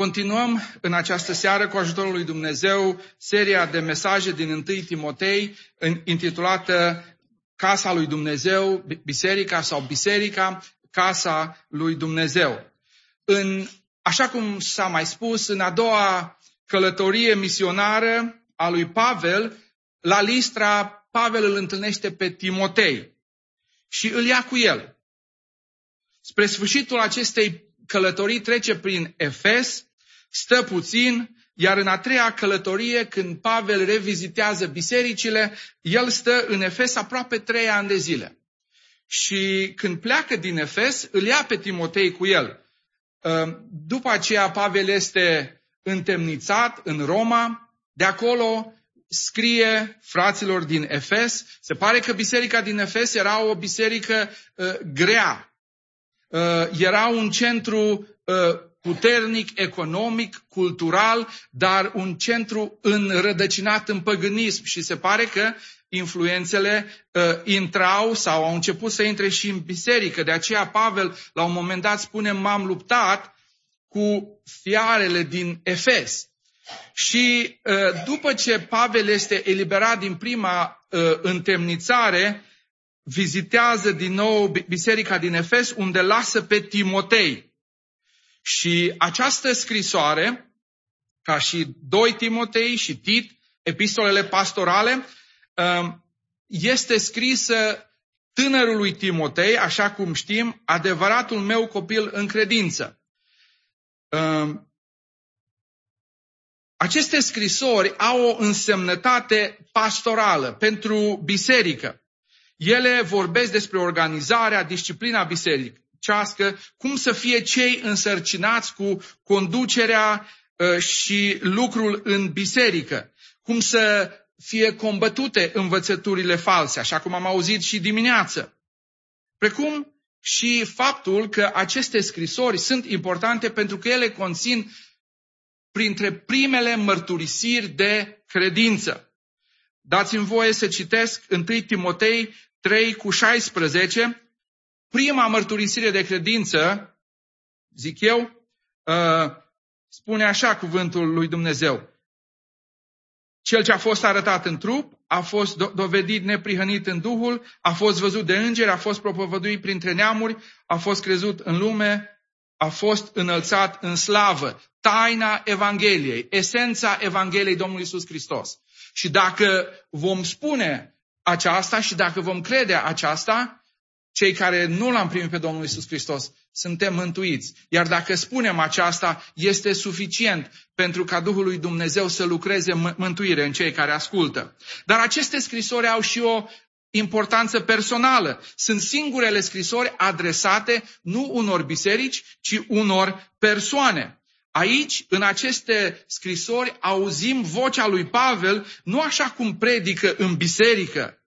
Continuăm în această seară cu ajutorul lui Dumnezeu seria de mesaje din 1 Timotei intitulată Casa lui Dumnezeu, Biserica sau Biserica, Casa lui Dumnezeu. În, așa cum s-a mai spus, în a doua călătorie misionară a lui Pavel, la Listra, Pavel îl întâlnește pe Timotei și îl ia cu el. Spre sfârșitul acestei călătorii trece prin Efes, stă puțin, iar în a treia călătorie, când Pavel revizitează bisericile, el stă în Efes aproape trei ani de zile. Și când pleacă din Efes, îl ia pe Timotei cu el. După aceea, Pavel este întemnițat în Roma, de acolo scrie fraților din Efes, se pare că biserica din Efes era o biserică uh, grea. Uh, era un centru uh, puternic, economic, cultural, dar un centru înrădăcinat în păgânism și se pare că influențele uh, intrau sau au început să intre și în biserică. De aceea Pavel la un moment dat spune m-am luptat cu fiarele din Efes. Și uh, după ce Pavel este eliberat din prima uh, întemnițare, vizitează din nou biserica din Efes, unde lasă pe Timotei. Și această scrisoare, ca și 2 Timotei și Tit, epistolele pastorale, uh, este scrisă tânărului Timotei, așa cum știm, adevăratul meu copil în credință. Aceste scrisori au o însemnătate pastorală pentru biserică. Ele vorbesc despre organizarea, disciplina bisericească, cum să fie cei însărcinați cu conducerea ă, și lucrul în biserică, cum să fie combătute învățăturile false, așa cum am auzit și dimineață. Precum și faptul că aceste scrisori sunt importante pentru că ele conțin printre primele mărturisiri de credință. Dați-mi voie să citesc 1 Timotei 3 cu 16. Prima mărturisire de credință, zic eu, uh, spune așa cuvântul lui Dumnezeu. Cel ce a fost arătat în trup, a fost dovedit neprihănit în Duhul, a fost văzut de îngeri, a fost propovăduit printre neamuri, a fost crezut în lume, a fost înălțat în slavă. Taina Evangheliei, esența Evangheliei Domnului Isus Hristos. Și dacă vom spune aceasta și dacă vom crede aceasta, cei care nu l-am primit pe Domnul Isus Hristos, suntem mântuiți. Iar dacă spunem aceasta, este suficient pentru ca Duhul lui Dumnezeu să lucreze mântuire în cei care ascultă. Dar aceste scrisori au și o importanță personală. Sunt singurele scrisori adresate nu unor biserici, ci unor persoane. Aici, în aceste scrisori, auzim vocea lui Pavel nu așa cum predică în biserică,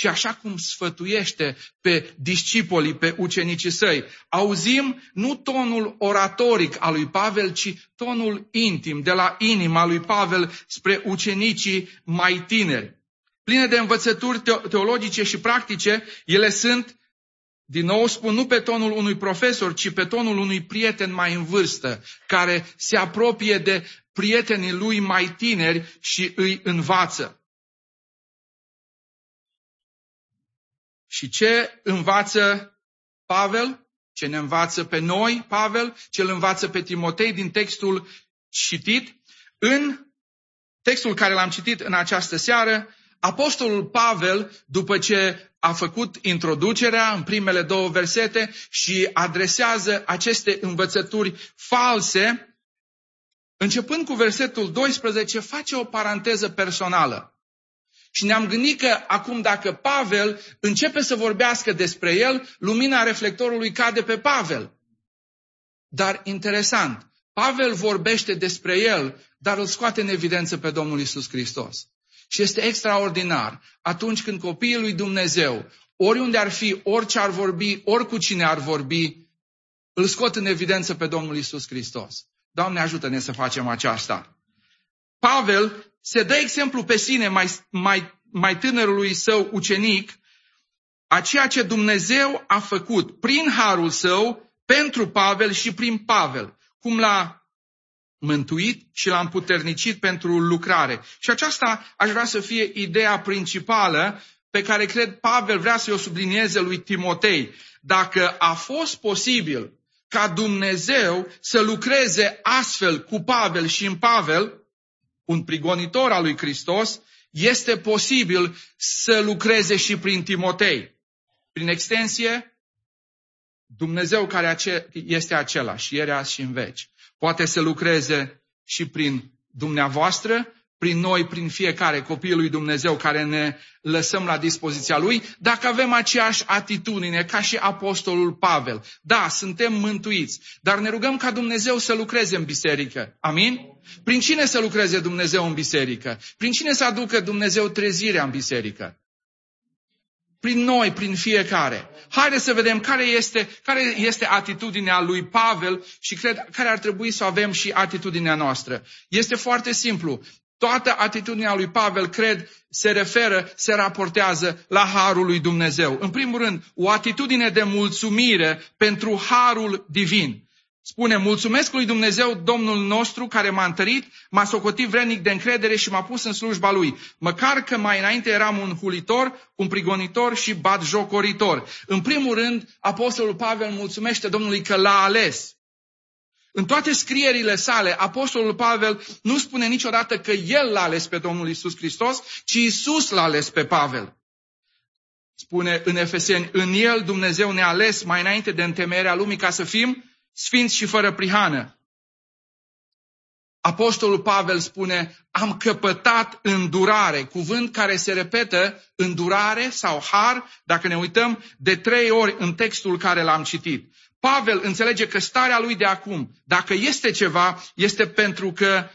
ci așa cum sfătuiește pe discipolii, pe ucenicii săi. Auzim nu tonul oratoric al lui Pavel, ci tonul intim, de la inima lui Pavel spre ucenicii mai tineri. Pline de învățături teologice și practice, ele sunt, din nou spun, nu pe tonul unui profesor, ci pe tonul unui prieten mai în vârstă, care se apropie de prietenii lui mai tineri și îi învață. Și ce învață Pavel? Ce ne învață pe noi, Pavel? Ce îl învață pe Timotei din textul citit? În textul care l-am citit în această seară, Apostolul Pavel, după ce a făcut introducerea în primele două versete și adresează aceste învățături false, începând cu versetul 12, face o paranteză personală. Și ne-am gândit că acum dacă Pavel începe să vorbească despre el, lumina reflectorului cade pe Pavel. Dar interesant, Pavel vorbește despre el, dar îl scoate în evidență pe Domnul Isus Hristos. Și este extraordinar atunci când copiii lui Dumnezeu, oriunde ar fi, orice ar vorbi, cu cine ar vorbi, îl scot în evidență pe Domnul Isus Hristos. Doamne, ajută-ne să facem aceasta. Pavel se dă exemplu pe sine mai, mai, mai tânărului său ucenic a ceea ce Dumnezeu a făcut prin harul său pentru Pavel și prin Pavel. Cum l-a mântuit și l-a împuternicit pentru lucrare. Și aceasta aș vrea să fie ideea principală pe care cred Pavel vrea să o sublinieze lui Timotei. Dacă a fost posibil ca Dumnezeu să lucreze astfel cu Pavel și în Pavel, un prigonitor al lui Hristos, este posibil să lucreze și prin Timotei. Prin extensie, Dumnezeu care este același, ieri, azi și în veci, poate să lucreze și prin dumneavoastră prin noi, prin fiecare copil lui Dumnezeu care ne lăsăm la dispoziția lui, dacă avem aceeași atitudine ca și apostolul Pavel. Da, suntem mântuiți, dar ne rugăm ca Dumnezeu să lucreze în biserică. Amin? Prin cine să lucreze Dumnezeu în biserică? Prin cine să aducă Dumnezeu trezirea în biserică? Prin noi, prin fiecare. Haideți să vedem care este, care este atitudinea lui Pavel și cred care ar trebui să avem și atitudinea noastră. Este foarte simplu. Toată atitudinea lui Pavel, cred, se referă, se raportează la harul lui Dumnezeu. În primul rând, o atitudine de mulțumire pentru harul divin. Spune, mulțumesc lui Dumnezeu, Domnul nostru, care m-a întărit, m-a socotit vrednic de încredere și m-a pus în slujba lui. Măcar că mai înainte eram un hulitor, un prigonitor și batjocoritor. În primul rând, Apostolul Pavel mulțumește Domnului că l-a ales. În toate scrierile sale, Apostolul Pavel nu spune niciodată că el l-a ales pe Domnul Isus Hristos, ci Isus l-a ales pe Pavel. Spune în Efeseni, în el Dumnezeu ne-a ales mai înainte de întemeierea lumii ca să fim sfinți și fără prihană. Apostolul Pavel spune, am căpătat îndurare, cuvânt care se repetă îndurare sau har, dacă ne uităm, de trei ori în textul care l-am citit. Pavel înțelege că starea lui de acum, dacă este ceva, este pentru că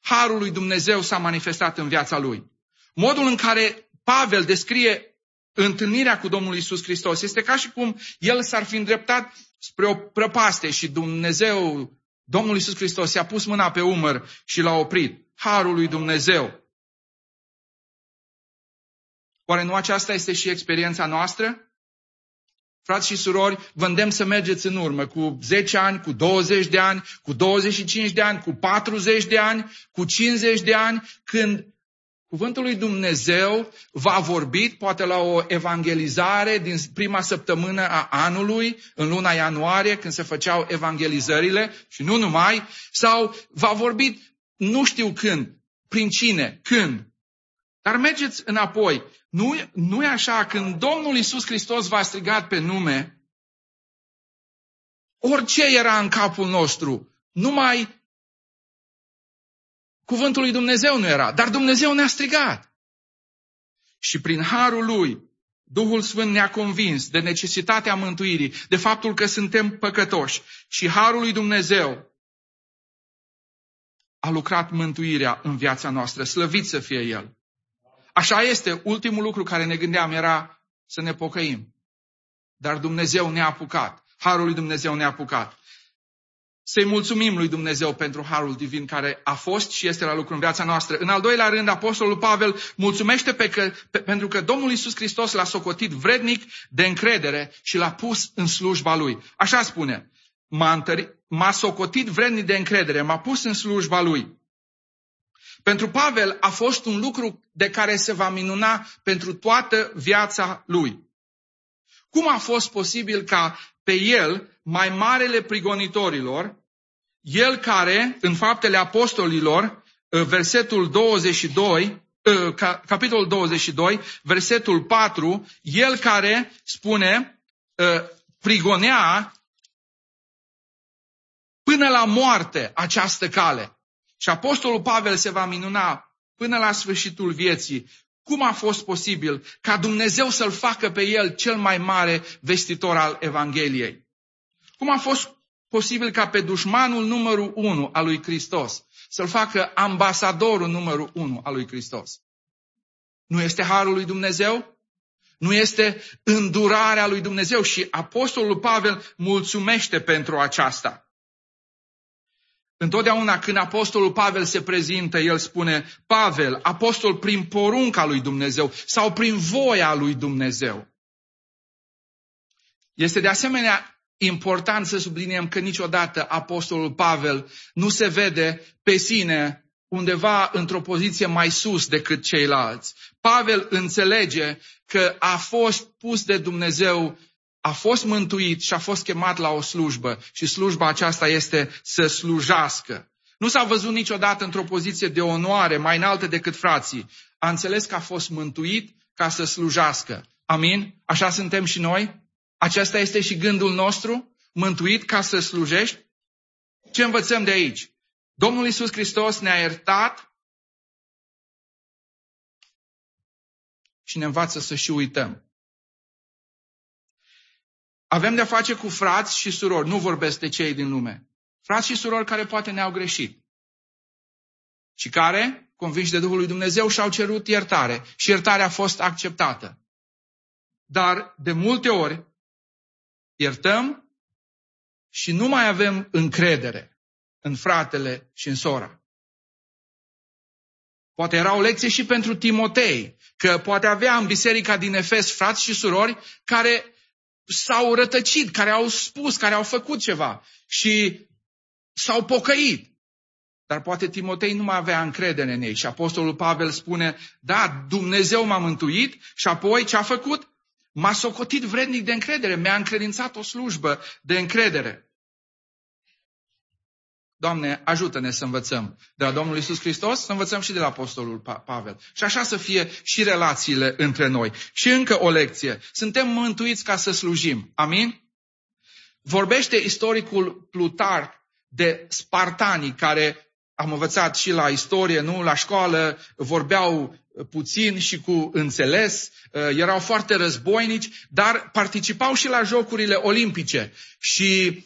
harul lui Dumnezeu s-a manifestat în viața lui. Modul în care Pavel descrie întâlnirea cu Domnul Isus Hristos este ca și cum el s-ar fi îndreptat spre o prăpaste și Dumnezeu, Domnul Isus Hristos, i-a pus mâna pe umăr și l-a oprit. Harul lui Dumnezeu. Oare nu aceasta este și experiența noastră? Frați și surori, vă îndemn să mergeți în urmă cu 10 ani, cu 20 de ani, cu 25 de ani, cu 40 de ani, cu 50 de ani, când Cuvântul lui Dumnezeu va vorbit, poate la o evangelizare din prima săptămână a anului, în luna ianuarie, când se făceau evangelizările și nu numai, sau va vorbit nu știu când, prin cine, când. Dar mergeți înapoi. Nu, nu e așa, când Domnul Isus Hristos v-a strigat pe nume, orice era în capul nostru, numai cuvântul lui Dumnezeu nu era, dar Dumnezeu ne-a strigat. Și prin harul lui, Duhul Sfânt ne-a convins de necesitatea mântuirii, de faptul că suntem păcătoși. Și harul lui Dumnezeu a lucrat mântuirea în viața noastră. Slăvit să fie El. Așa este, ultimul lucru care ne gândeam era să ne pocăim. Dar Dumnezeu ne-a apucat. Harul lui Dumnezeu ne-a apucat. Să-i mulțumim lui Dumnezeu pentru harul divin care a fost și este la lucru în viața noastră. În al doilea rând, Apostolul Pavel mulțumește pe că, pe, pentru că Domnul Isus Hristos l-a socotit vrednic de încredere și l-a pus în slujba lui. Așa spune, m-a, întărit, m-a socotit vrednic de încredere, m-a pus în slujba lui. Pentru Pavel a fost un lucru de care se va minuna pentru toată viața lui. Cum a fost posibil ca pe el, mai marele prigonitorilor, el care, în faptele apostolilor, ă, versetul 22, ă, capitolul 22, versetul 4, el care spune, ă, prigonea până la moarte această cale. Și Apostolul Pavel se va minuna până la sfârșitul vieții. Cum a fost posibil ca Dumnezeu să-l facă pe el cel mai mare vestitor al Evangheliei? Cum a fost posibil ca pe dușmanul numărul unu al lui Hristos să-l facă ambasadorul numărul unu al lui Hristos? Nu este harul lui Dumnezeu? Nu este îndurarea lui Dumnezeu și Apostolul Pavel mulțumește pentru aceasta. Întotdeauna când Apostolul Pavel se prezintă, el spune, Pavel, apostol prin porunca lui Dumnezeu sau prin voia lui Dumnezeu. Este de asemenea important să subliniem că niciodată Apostolul Pavel nu se vede pe sine undeva într-o poziție mai sus decât ceilalți. Pavel înțelege că a fost pus de Dumnezeu, a fost mântuit și a fost chemat la o slujbă și slujba aceasta este să slujească. Nu s-a văzut niciodată într-o poziție de onoare mai înaltă decât frații. A înțeles că a fost mântuit ca să slujească. Amin? Așa suntem și noi? Acesta este și gândul nostru? Mântuit ca să slujești? Ce învățăm de aici? Domnul Isus Hristos ne-a iertat și ne învață să și uităm. Avem de-a face cu frați și surori, nu vorbesc de cei din lume. Frați și surori care poate ne-au greșit. Și care, convinși de Duhul lui Dumnezeu, și-au cerut iertare. Și iertarea a fost acceptată. Dar, de multe ori, iertăm și nu mai avem încredere în fratele și în sora. Poate era o lecție și pentru Timotei, că poate avea în biserica din Efes frați și surori care s-au rătăcit, care au spus, care au făcut ceva și s-au pocăit. Dar poate Timotei nu mai avea încredere în ei. Și Apostolul Pavel spune, da, Dumnezeu m-a mântuit și apoi ce a făcut? M-a socotit vrednic de încredere, mi-a încredințat o slujbă de încredere. Doamne, ajută-ne să învățăm de la Domnul Isus Hristos, să învățăm și de la Apostolul Pavel. Și așa să fie și relațiile între noi. Și încă o lecție. Suntem mântuiți ca să slujim. Amin? Vorbește istoricul Plutarh de spartanii care am învățat și la istorie, nu? La școală vorbeau puțin și cu înțeles, erau foarte războinici, dar participau și la jocurile olimpice. Și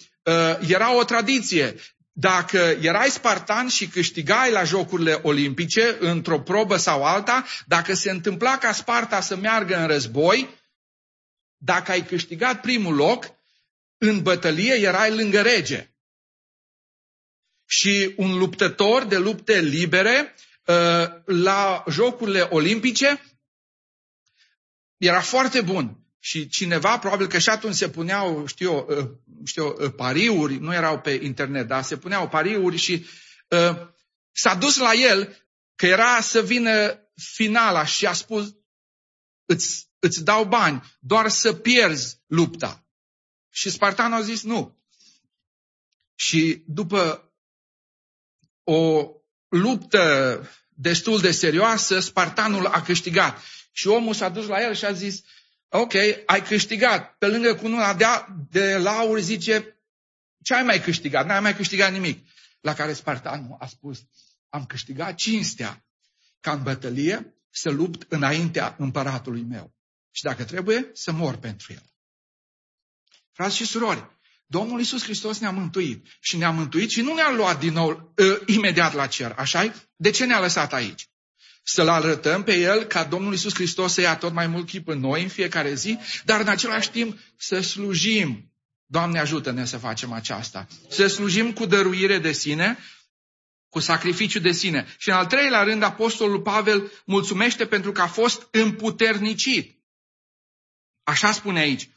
era o tradiție. Dacă erai spartan și câștigai la Jocurile Olimpice, într-o probă sau alta, dacă se întâmpla ca Sparta să meargă în război, dacă ai câștigat primul loc, în bătălie erai lângă rege. Și un luptător de lupte libere uh, la Jocurile Olimpice era foarte bun. Și cineva, probabil că și atunci se puneau, știu, uh, știu uh, pariuri, nu erau pe internet, dar se puneau pariuri și uh, s-a dus la el că era să vină finala și a spus, îți, îți dau bani, doar să pierzi lupta. Și Spartanul a zis nu. Și după o luptă destul de serioasă, Spartanul a câștigat. Și omul s-a dus la el și a zis, Ok, ai câștigat. Pe lângă cununa de, de lauri zice, ce ai mai câștigat? N-ai mai câștigat nimic. La care Spartanul a spus, am câștigat cinstea ca în bătălie să lupt înaintea împăratului meu. Și dacă trebuie, să mor pentru el. Frați și surori, Domnul Isus Hristos ne-a mântuit și ne-a mântuit și nu ne-a luat din nou uh, imediat la cer, așa De ce ne-a lăsat aici? să-L arătăm pe El ca Domnul Isus Hristos să ia tot mai mult chip în noi în fiecare zi, dar în același timp să slujim. Doamne ajută-ne să facem aceasta. Să slujim cu dăruire de sine, cu sacrificiu de sine. Și în al treilea rând, Apostolul Pavel mulțumește pentru că a fost împuternicit. Așa spune aici.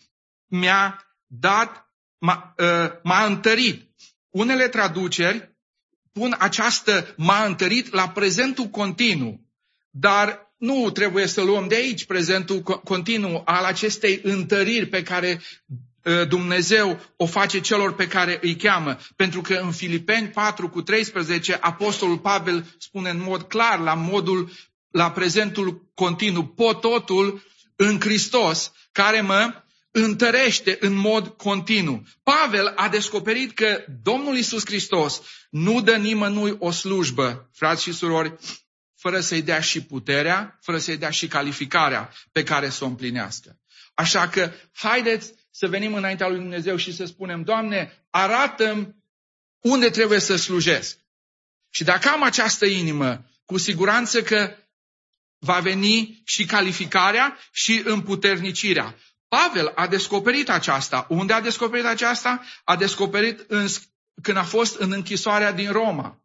Mi-a dat, m-a, uh, m-a întărit. Unele traduceri pun această m-a întărit la prezentul continuu. Dar nu trebuie să luăm de aici prezentul continuu al acestei întăriri pe care ă, Dumnezeu o face celor pe care îi cheamă. Pentru că în Filipeni 4 cu 13, Apostolul Pavel spune în mod clar, la modul, la prezentul continuu, pot totul în Hristos, care mă întărește în mod continuu. Pavel a descoperit că Domnul Isus Hristos nu dă nimănui o slujbă, frați și surori, fără să-i dea și puterea, fără să-i dea și calificarea pe care să o împlinească. Așa că haideți să venim înaintea lui Dumnezeu și să spunem, Doamne, arată unde trebuie să slujesc. Și dacă am această inimă, cu siguranță că va veni și calificarea și împuternicirea. Pavel a descoperit aceasta. Unde a descoperit aceasta? A descoperit în, când a fost în închisoarea din Roma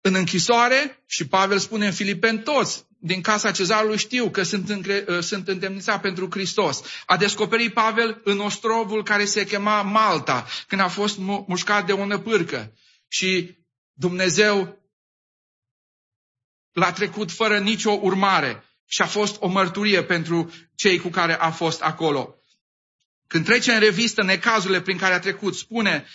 în închisoare și Pavel spune în Filipen toți din casa cezarului știu că sunt, încre, uh, sunt îndemnițat pentru Hristos. A descoperit Pavel în ostrovul care se chema Malta, când a fost mușcat de o năpârcă. Și Dumnezeu l-a trecut fără nicio urmare și a fost o mărturie pentru cei cu care a fost acolo. Când trece în revistă necazurile prin care a trecut, spune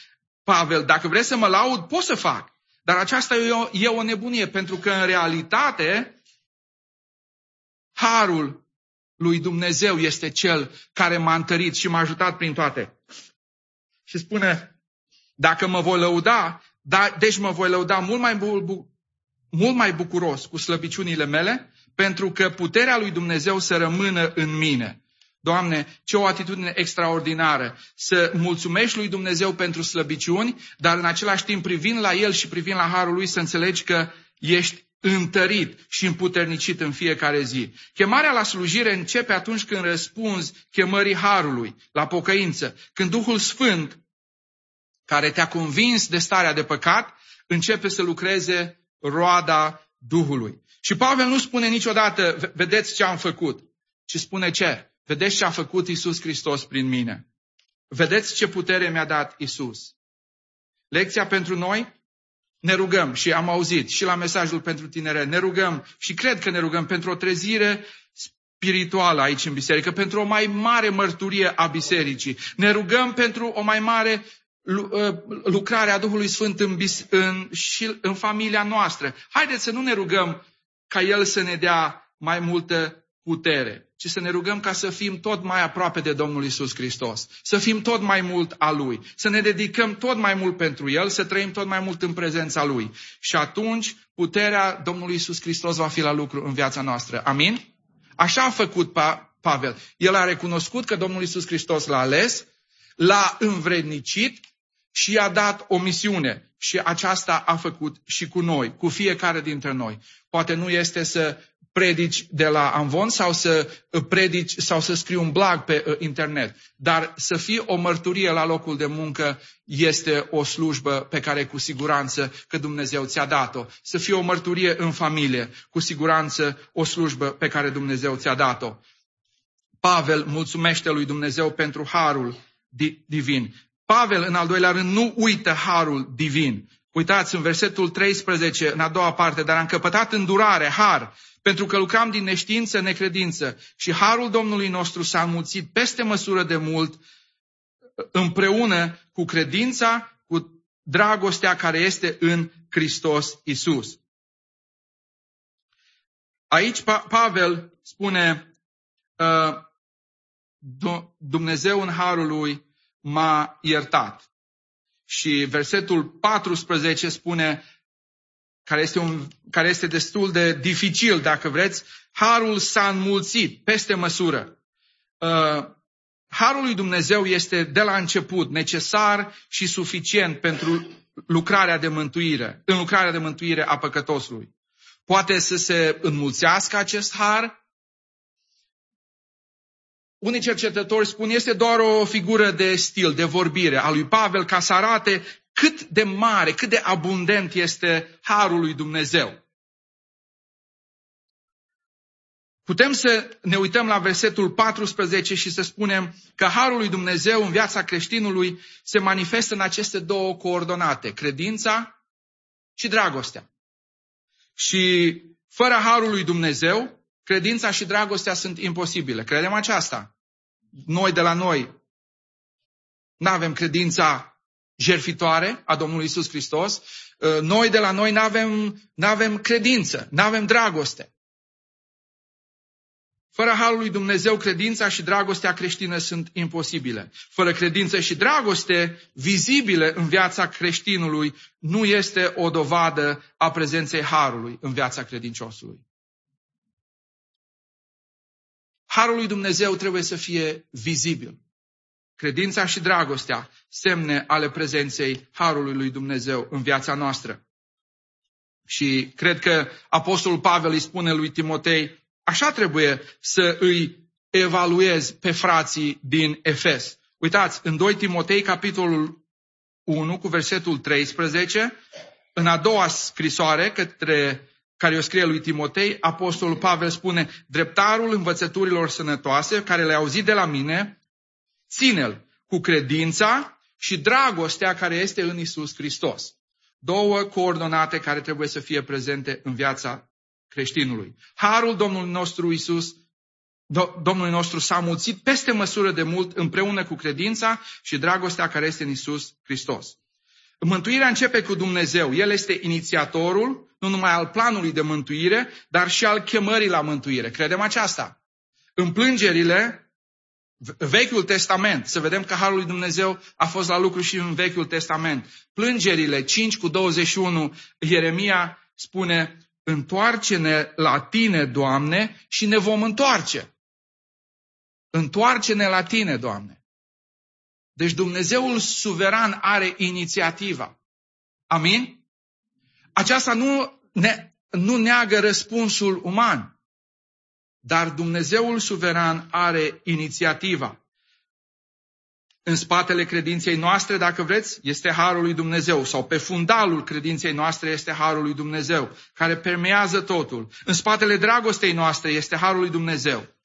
Pavel, dacă vreți să mă laud, pot să fac. Dar aceasta e o, e o nebunie, pentru că în realitate harul lui Dumnezeu este cel care m-a întărit și m-a ajutat prin toate. Și spune, dacă mă voi lăuda, da, deci mă voi lăuda mult mai, bu- mult mai bucuros cu slăbiciunile mele, pentru că puterea lui Dumnezeu să rămână în mine. Doamne, ce o atitudine extraordinară să mulțumești lui Dumnezeu pentru slăbiciuni, dar în același timp privind la El și privind la Harul Lui să înțelegi că ești întărit și împuternicit în fiecare zi. Chemarea la slujire începe atunci când răspunzi chemării Harului, la pocăință, când Duhul Sfânt, care te-a convins de starea de păcat, începe să lucreze roada Duhului. Și Pavel nu spune niciodată, vedeți ce am făcut, ci spune ce? Vedeți ce a făcut Isus Hristos prin mine. Vedeți ce putere mi-a dat Isus. Lecția pentru noi? Ne rugăm și am auzit și la mesajul pentru tinere, ne rugăm și cred că ne rugăm pentru o trezire spirituală aici în biserică, pentru o mai mare mărturie a bisericii. Ne rugăm pentru o mai mare ă, lucrare a Duhului Sfânt în, bis, în, și în familia noastră. Haideți să nu ne rugăm ca El să ne dea mai multă putere, ci să ne rugăm ca să fim tot mai aproape de Domnul Isus Hristos, să fim tot mai mult a Lui, să ne dedicăm tot mai mult pentru El, să trăim tot mai mult în prezența Lui. Și atunci puterea Domnului Isus Hristos va fi la lucru în viața noastră. Amin? Așa a făcut pa- Pavel. El a recunoscut că Domnul Isus Hristos l-a ales, l-a învrednicit și i-a dat o misiune. Și aceasta a făcut și cu noi, cu fiecare dintre noi. Poate nu este să predici de la Amvon sau să uh, predici sau să scrii un blog pe uh, internet. Dar să fie o mărturie la locul de muncă este o slujbă pe care cu siguranță că Dumnezeu ți-a dat-o. Să fie o mărturie în familie, cu siguranță o slujbă pe care Dumnezeu ți-a dat-o. Pavel mulțumește lui Dumnezeu pentru harul divin. Pavel, în al doilea rând, nu uită harul divin. Uitați în versetul 13, în a doua parte, dar am căpătat îndurare, har, pentru că lucram din neștiință, necredință și harul Domnului nostru s-a înmulțit peste măsură de mult împreună cu credința, cu dragostea care este în Hristos Isus. Aici Pavel spune, ă, Dumnezeu în harul lui m-a iertat. Și versetul 14 spune, care este, un, care este destul de dificil, dacă vreți, harul s-a înmulțit peste măsură. Uh, harul lui Dumnezeu este de la început necesar și suficient pentru lucrarea de mântuire, în lucrarea de mântuire a păcătosului. Poate să se înmulțească acest har. Unii cercetători spun este doar o figură de stil, de vorbire a lui Pavel ca să arate cât de mare, cât de abundent este harul lui Dumnezeu. Putem să ne uităm la versetul 14 și să spunem că harul lui Dumnezeu în viața creștinului se manifestă în aceste două coordonate, credința și dragostea. Și fără harul lui Dumnezeu, credința și dragostea sunt imposibile. Credem aceasta. Noi de la noi nu avem credința jerfitoare a Domnului Isus Hristos, ă, noi de la noi nu avem, avem credință, nu avem dragoste. Fără Harul lui Dumnezeu, credința și dragostea creștină sunt imposibile. Fără credință și dragoste vizibile în viața creștinului, nu este o dovadă a prezenței Harului în viața credinciosului. Harul lui Dumnezeu trebuie să fie vizibil. Credința și dragostea, semne ale prezenței Harului lui Dumnezeu în viața noastră. Și cred că Apostolul Pavel îi spune lui Timotei, așa trebuie să îi evaluezi pe frații din Efes. Uitați, în 2 Timotei, capitolul 1, cu versetul 13, în a doua scrisoare către care o scrie lui Timotei, Apostolul Pavel spune, dreptarul învățăturilor sănătoase, care le-ai auzit de la mine, ține-l cu credința și dragostea care este în Isus Hristos. Două coordonate care trebuie să fie prezente în viața creștinului. Harul Domnului nostru Isus, Domnului nostru s-a mulțit peste măsură de mult împreună cu credința și dragostea care este în Isus Hristos. Mântuirea începe cu Dumnezeu. El este inițiatorul, nu numai al planului de mântuire, dar și al chemării la mântuire. Credem aceasta. În plângerile, Vechiul Testament, să vedem că Harul lui Dumnezeu a fost la lucru și în Vechiul Testament. Plângerile 5 cu 21, Ieremia spune, întoarce-ne la tine, Doamne, și ne vom întoarce. Întoarce-ne la tine, Doamne. Deci Dumnezeul suveran are inițiativa. Amin? Aceasta nu, ne, nu neagă răspunsul uman, dar Dumnezeul suveran are inițiativa. În spatele credinței noastre, dacă vreți, este Harul lui Dumnezeu sau pe fundalul credinței noastre este Harul lui Dumnezeu, care permează totul. În spatele dragostei noastre este Harul lui Dumnezeu.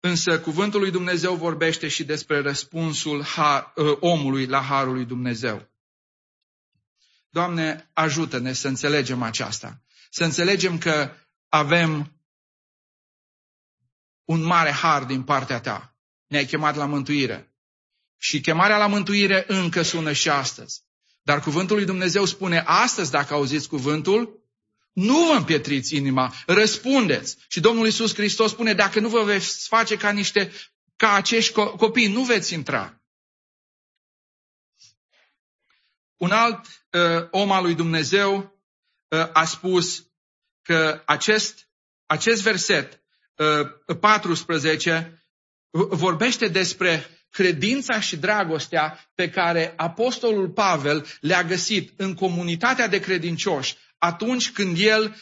Însă cuvântul lui Dumnezeu vorbește și despre răspunsul har, ă, omului la harul lui Dumnezeu. Doamne, ajută-ne să înțelegem aceasta. Să înțelegem că avem un mare har din partea ta. Ne-ai chemat la mântuire. Și chemarea la mântuire încă sună și astăzi. Dar cuvântul lui Dumnezeu spune, astăzi dacă auziți cuvântul, nu vă împietriți inima, răspundeți. Și Domnul Iisus Hristos spune, dacă nu vă veți face ca niște, ca acești copii, nu veți intra. Un alt uh, om al lui Dumnezeu uh, a spus că acest, acest verset uh, 14 vorbește despre credința și dragostea pe care Apostolul Pavel le-a găsit în comunitatea de credincioși atunci când el,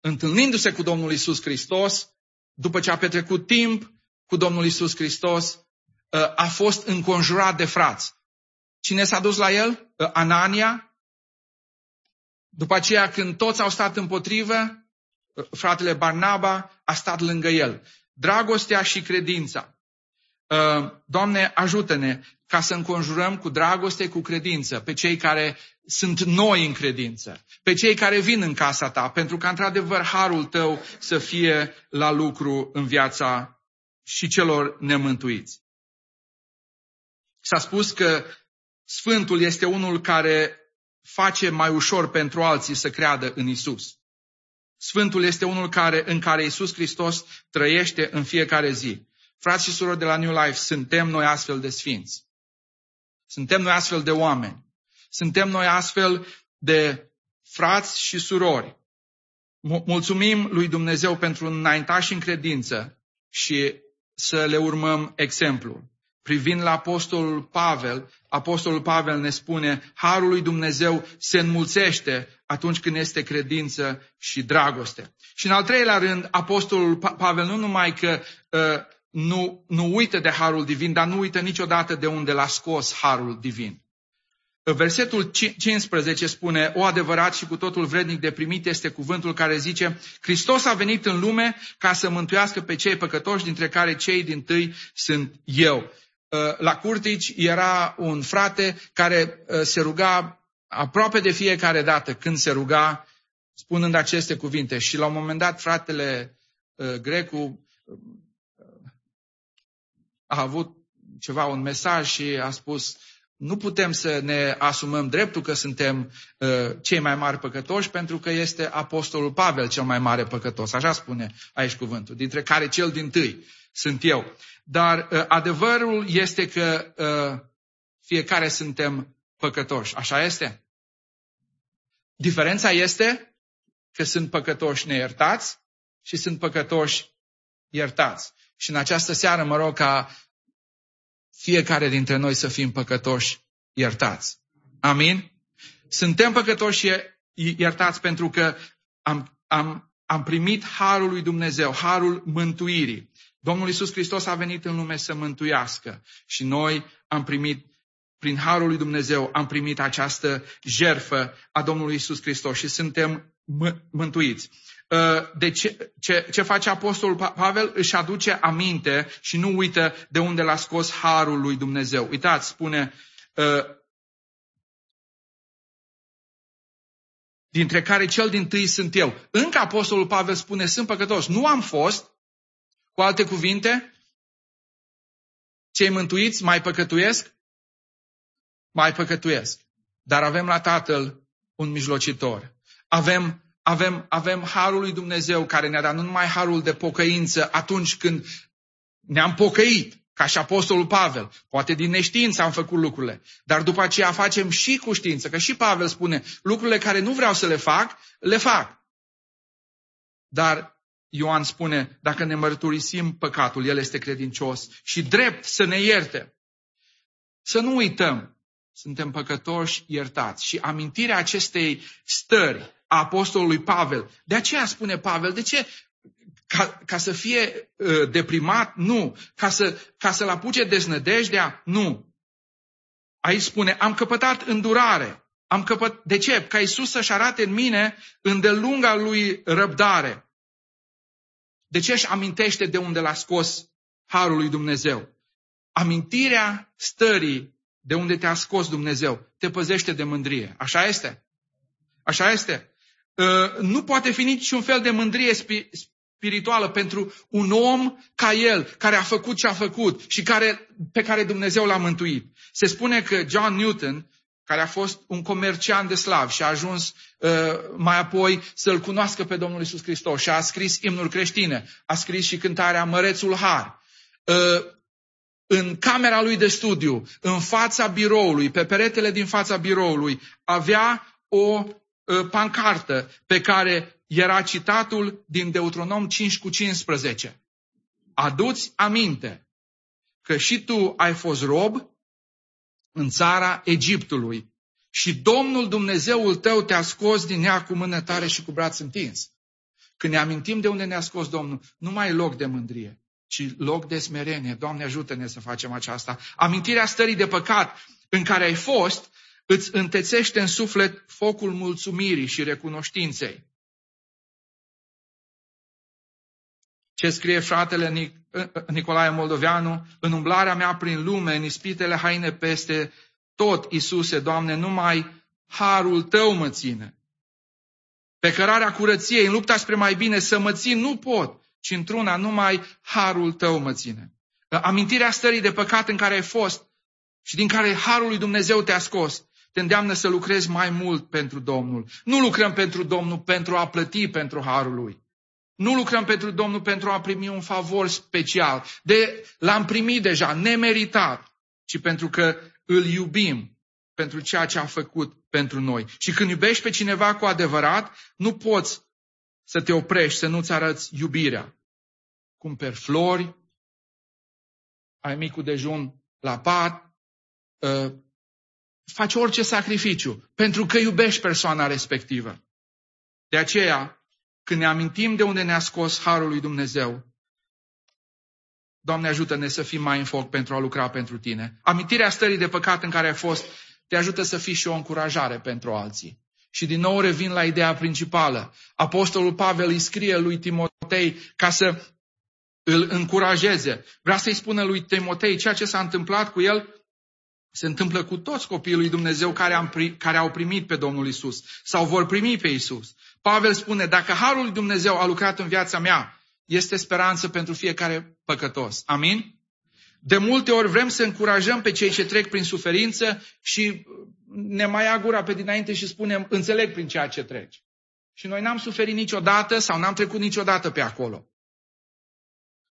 întâlnindu-se cu Domnul Isus Hristos, după ce a petrecut timp cu Domnul Isus Hristos, ă, a fost înconjurat de frați. Cine s-a dus la el? Ă, Anania. După aceea, când toți au stat împotrivă, ă, fratele Barnaba a stat lângă el. Dragostea și credința. Doamne, ajută-ne ca să înconjurăm cu dragoste, cu credință, pe cei care sunt noi în credință, pe cei care vin în casa ta, pentru ca într-adevăr harul tău să fie la lucru în viața și celor nemântuiți. S-a spus că Sfântul este unul care face mai ușor pentru alții să creadă în Isus. Sfântul este unul care, în care Isus Hristos trăiește în fiecare zi. Frați și surori de la New Life, suntem noi astfel de sfinți. Suntem noi astfel de oameni. Suntem noi astfel de frați și surori. Mulțumim lui Dumnezeu pentru înaintași în credință și să le urmăm exemplul. Privind la Apostolul Pavel, Apostolul Pavel ne spune, Harul lui Dumnezeu se înmulțește atunci când este credință și dragoste. Și în al treilea rând, Apostolul Pavel nu numai că uh, nu, nu uită de harul divin, dar nu uită niciodată de unde l-a scos harul divin. Versetul 15 spune, o adevărat și cu totul vrednic de primit este cuvântul care zice, Hristos a venit în lume ca să mântuiască pe cei păcătoși, dintre care cei din tâi sunt eu. La Curtici era un frate care uh, se ruga aproape de fiecare dată când se ruga, spunând aceste cuvinte. Și la un moment dat fratele uh, Grecu a avut ceva, un mesaj și a spus nu putem să ne asumăm dreptul că suntem uh, cei mai mari păcătoși pentru că este Apostolul Pavel cel mai mare păcătos. Așa spune aici cuvântul, dintre care cel din tâi sunt eu. Dar uh, adevărul este că uh, fiecare suntem păcătoși. Așa este? Diferența este că sunt păcătoși neiertați și sunt păcătoși iertați. Și în această seară mă rog ca fiecare dintre noi să fim păcătoși iertați. Amin? Suntem păcătoși iertați pentru că am, am, am primit harul lui Dumnezeu, harul mântuirii. Domnul Isus Hristos a venit în lume să mântuiască și noi am primit prin harul lui Dumnezeu am primit această jerfă a Domnului Isus Hristos și suntem mântuiți. Uh, de ce, ce, ce face Apostolul Pavel? Își aduce aminte și nu uită de unde l-a scos harul lui Dumnezeu. Uitați, spune, uh, dintre care cel din tâi sunt eu. Încă Apostolul Pavel spune, sunt păcătos. Nu am fost, cu alte cuvinte, cei mântuiți mai păcătuiesc? Mai păcătuiesc. Dar avem la Tatăl un mijlocitor. Avem, avem, avem Harul lui Dumnezeu care ne-a dat nu numai Harul de pocăință atunci când ne-am pocăit, ca și Apostolul Pavel. Poate din neștiință am făcut lucrurile. Dar după aceea facem și cu știință. Că și Pavel spune, lucrurile care nu vreau să le fac, le fac. Dar Ioan spune, dacă ne mărturisim păcatul, El este credincios și drept să ne ierte. Să nu uităm, suntem păcătoși iertați. Și amintirea acestei stări a apostolului Pavel, de aceea spune Pavel, de ce ca, ca să fie uh, deprimat? Nu. Ca, să, ca să-l apuce deznădejdea? Nu. Aici spune, am căpătat îndurare. Am căpăt... De ce? Ca Iisus să-și arate în mine îndelunga lui răbdare. De ce își amintește de unde l-a scos Harul lui Dumnezeu? Amintirea stării de unde te-a scos Dumnezeu te păzește de mândrie. Așa este? Așa este? Uh, nu poate fi niciun fel de mândrie spirituală pentru un om ca el, care a făcut ce a făcut și care, pe care Dumnezeu l-a mântuit. Se spune că John Newton, care a fost un comerciant de slav și a ajuns uh, mai apoi să-L cunoască pe Domnul Isus Hristos și a scris imnuri creștine, a scris și cântarea Mărețul Har. Uh, în camera lui de studiu, în fața biroului, pe peretele din fața biroului, avea o uh, pancartă pe care era citatul din Deuteronom 5 cu 15. Aduți aminte că și tu ai fost rob în țara Egiptului și Domnul Dumnezeul tău te-a scos din ea cu mână tare și cu braț întins. Când ne amintim de unde ne-a scos Domnul, nu mai e loc de mândrie, ci loc de smerenie. Doamne, ajută-ne să facem aceasta. Amintirea stării de păcat în care ai fost îți întețește în suflet focul mulțumirii și recunoștinței. ce scrie fratele Nicolae Moldoveanu, în umblarea mea prin lume, în ispitele haine peste tot, Isuse, Doamne, numai harul Tău mă ține. Pe cărarea curăției, în lupta spre mai bine, să mă țin nu pot, ci într-una numai harul Tău mă ține. Amintirea stării de păcat în care ai fost și din care harul lui Dumnezeu te-a scos, te îndeamnă să lucrezi mai mult pentru Domnul. Nu lucrăm pentru Domnul pentru a plăti pentru harul lui. Nu lucrăm pentru Domnul pentru a primi un favor special. De, l-am primit deja, nemeritat, ci pentru că îl iubim pentru ceea ce a făcut pentru noi. Și când iubești pe cineva cu adevărat, nu poți să te oprești, să nu-ți arăți iubirea. Cumperi flori, ai micul dejun la pat, uh, faci orice sacrificiu, pentru că iubești persoana respectivă. De aceea, când ne amintim de unde ne-a scos Harul lui Dumnezeu, Doamne ajută-ne să fim mai în foc pentru a lucra pentru Tine. Amintirea stării de păcat în care ai fost te ajută să fii și o încurajare pentru alții. Și din nou revin la ideea principală. Apostolul Pavel îi scrie lui Timotei ca să îl încurajeze. Vrea să-i spună lui Timotei ceea ce s-a întâmplat cu el se întâmplă cu toți copiii lui Dumnezeu care, am, care au primit pe Domnul Isus sau vor primi pe Isus. Pavel spune, dacă Harul lui Dumnezeu a lucrat în viața mea, este speranță pentru fiecare păcătos. Amin? De multe ori vrem să încurajăm pe cei ce trec prin suferință și ne mai ia gura pe dinainte și spunem, înțeleg prin ceea ce treci. Și noi n-am suferit niciodată sau n-am trecut niciodată pe acolo.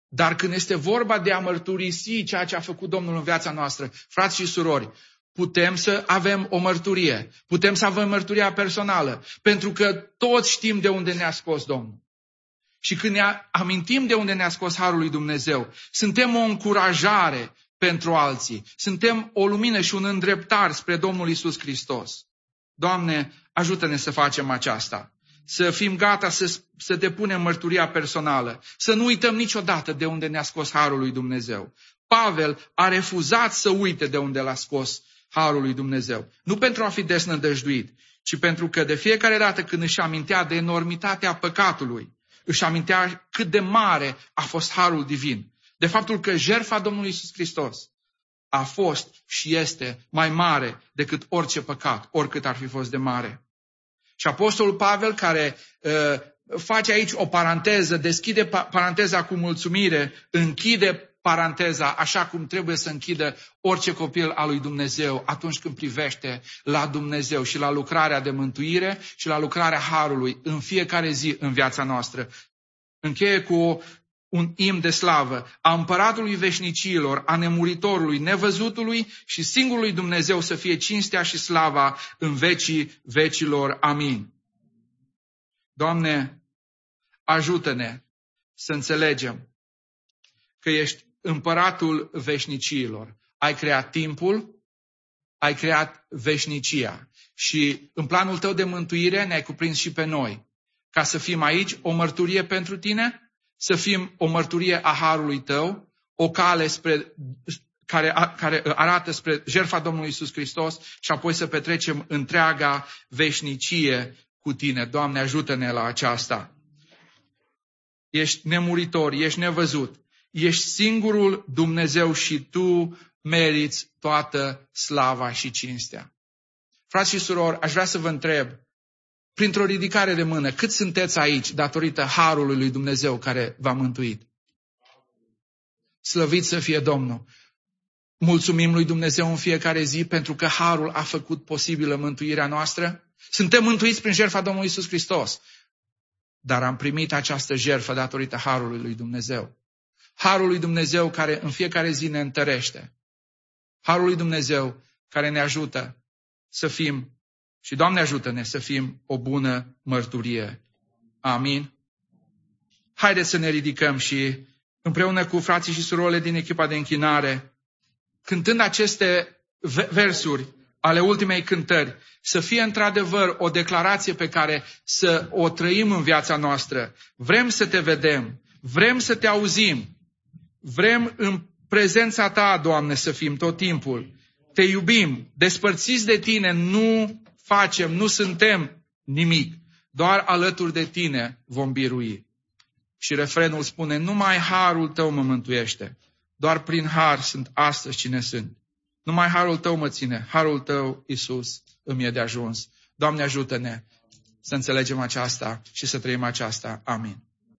Dar când este vorba de a mărturisi ceea ce a făcut Domnul în viața noastră, frați și surori, putem să avem o mărturie, putem să avem mărturia personală, pentru că toți știm de unde ne-a scos Domnul. Și când ne amintim de unde ne-a scos Harul lui Dumnezeu, suntem o încurajare pentru alții, suntem o lumină și un îndreptar spre Domnul Isus Hristos. Doamne, ajută-ne să facem aceasta să fim gata să, să depunem mărturia personală, să nu uităm niciodată de unde ne-a scos Harul lui Dumnezeu. Pavel a refuzat să uite de unde l-a scos Harul lui Dumnezeu. Nu pentru a fi desnădăjduit, ci pentru că de fiecare dată când își amintea de enormitatea păcatului, își amintea cât de mare a fost harul divin. De faptul că jertfa Domnului Isus Hristos a fost și este mai mare decât orice păcat, oricât ar fi fost de mare. Și Apostolul Pavel, care uh, face aici o paranteză, deschide paranteza cu mulțumire, închide paranteza așa cum trebuie să închidă orice copil al lui Dumnezeu atunci când privește la Dumnezeu și la lucrarea de mântuire și la lucrarea Harului în fiecare zi în viața noastră. Încheie cu un im de slavă a împăratului veșnicilor, a nemuritorului, nevăzutului și singurului Dumnezeu să fie cinstea și slava în vecii vecilor. Amin. Doamne, ajută-ne să înțelegem că ești împăratul veșnicilor. Ai creat timpul, ai creat veșnicia și în planul tău de mântuire ne-ai cuprins și pe noi. Ca să fim aici o mărturie pentru tine, să fim o mărturie a harului tău, o cale spre, care, care arată spre jertfa Domnului Isus Hristos și apoi să petrecem întreaga veșnicie cu tine. Doamne, ajută-ne la aceasta. Ești nemuritor, ești nevăzut, ești singurul Dumnezeu și tu meriți toată slava și cinstea. Frați și surori, aș vrea să vă întreb, printr-o ridicare de mână, cât sunteți aici datorită harului lui Dumnezeu care v-a mântuit? Slăvit să fie Domnul! Mulțumim lui Dumnezeu în fiecare zi pentru că harul a făcut posibilă mântuirea noastră. Suntem mântuiți prin jertfa Domnului Isus Hristos. Dar am primit această jertfă datorită harului lui Dumnezeu. Harul lui Dumnezeu care în fiecare zi ne întărește. Harul lui Dumnezeu care ne ajută să fim și Doamne ajută-ne să fim o bună mărturie. Amin. Haideți să ne ridicăm și împreună cu frații și surorile din echipa de închinare, cântând aceste versuri ale ultimei cântări, să fie într-adevăr o declarație pe care să o trăim în viața noastră. Vrem să te vedem, vrem să te auzim, vrem în prezența ta, Doamne, să fim tot timpul. Te iubim, despărțiți de tine, nu facem, nu suntem nimic. Doar alături de tine vom birui. Și refrenul spune, numai harul tău mă mântuiește. Doar prin har sunt astăzi cine sunt. Numai harul tău mă ține. Harul tău, Isus, îmi e de ajuns. Doamne ajută-ne să înțelegem aceasta și să trăim aceasta. Amin.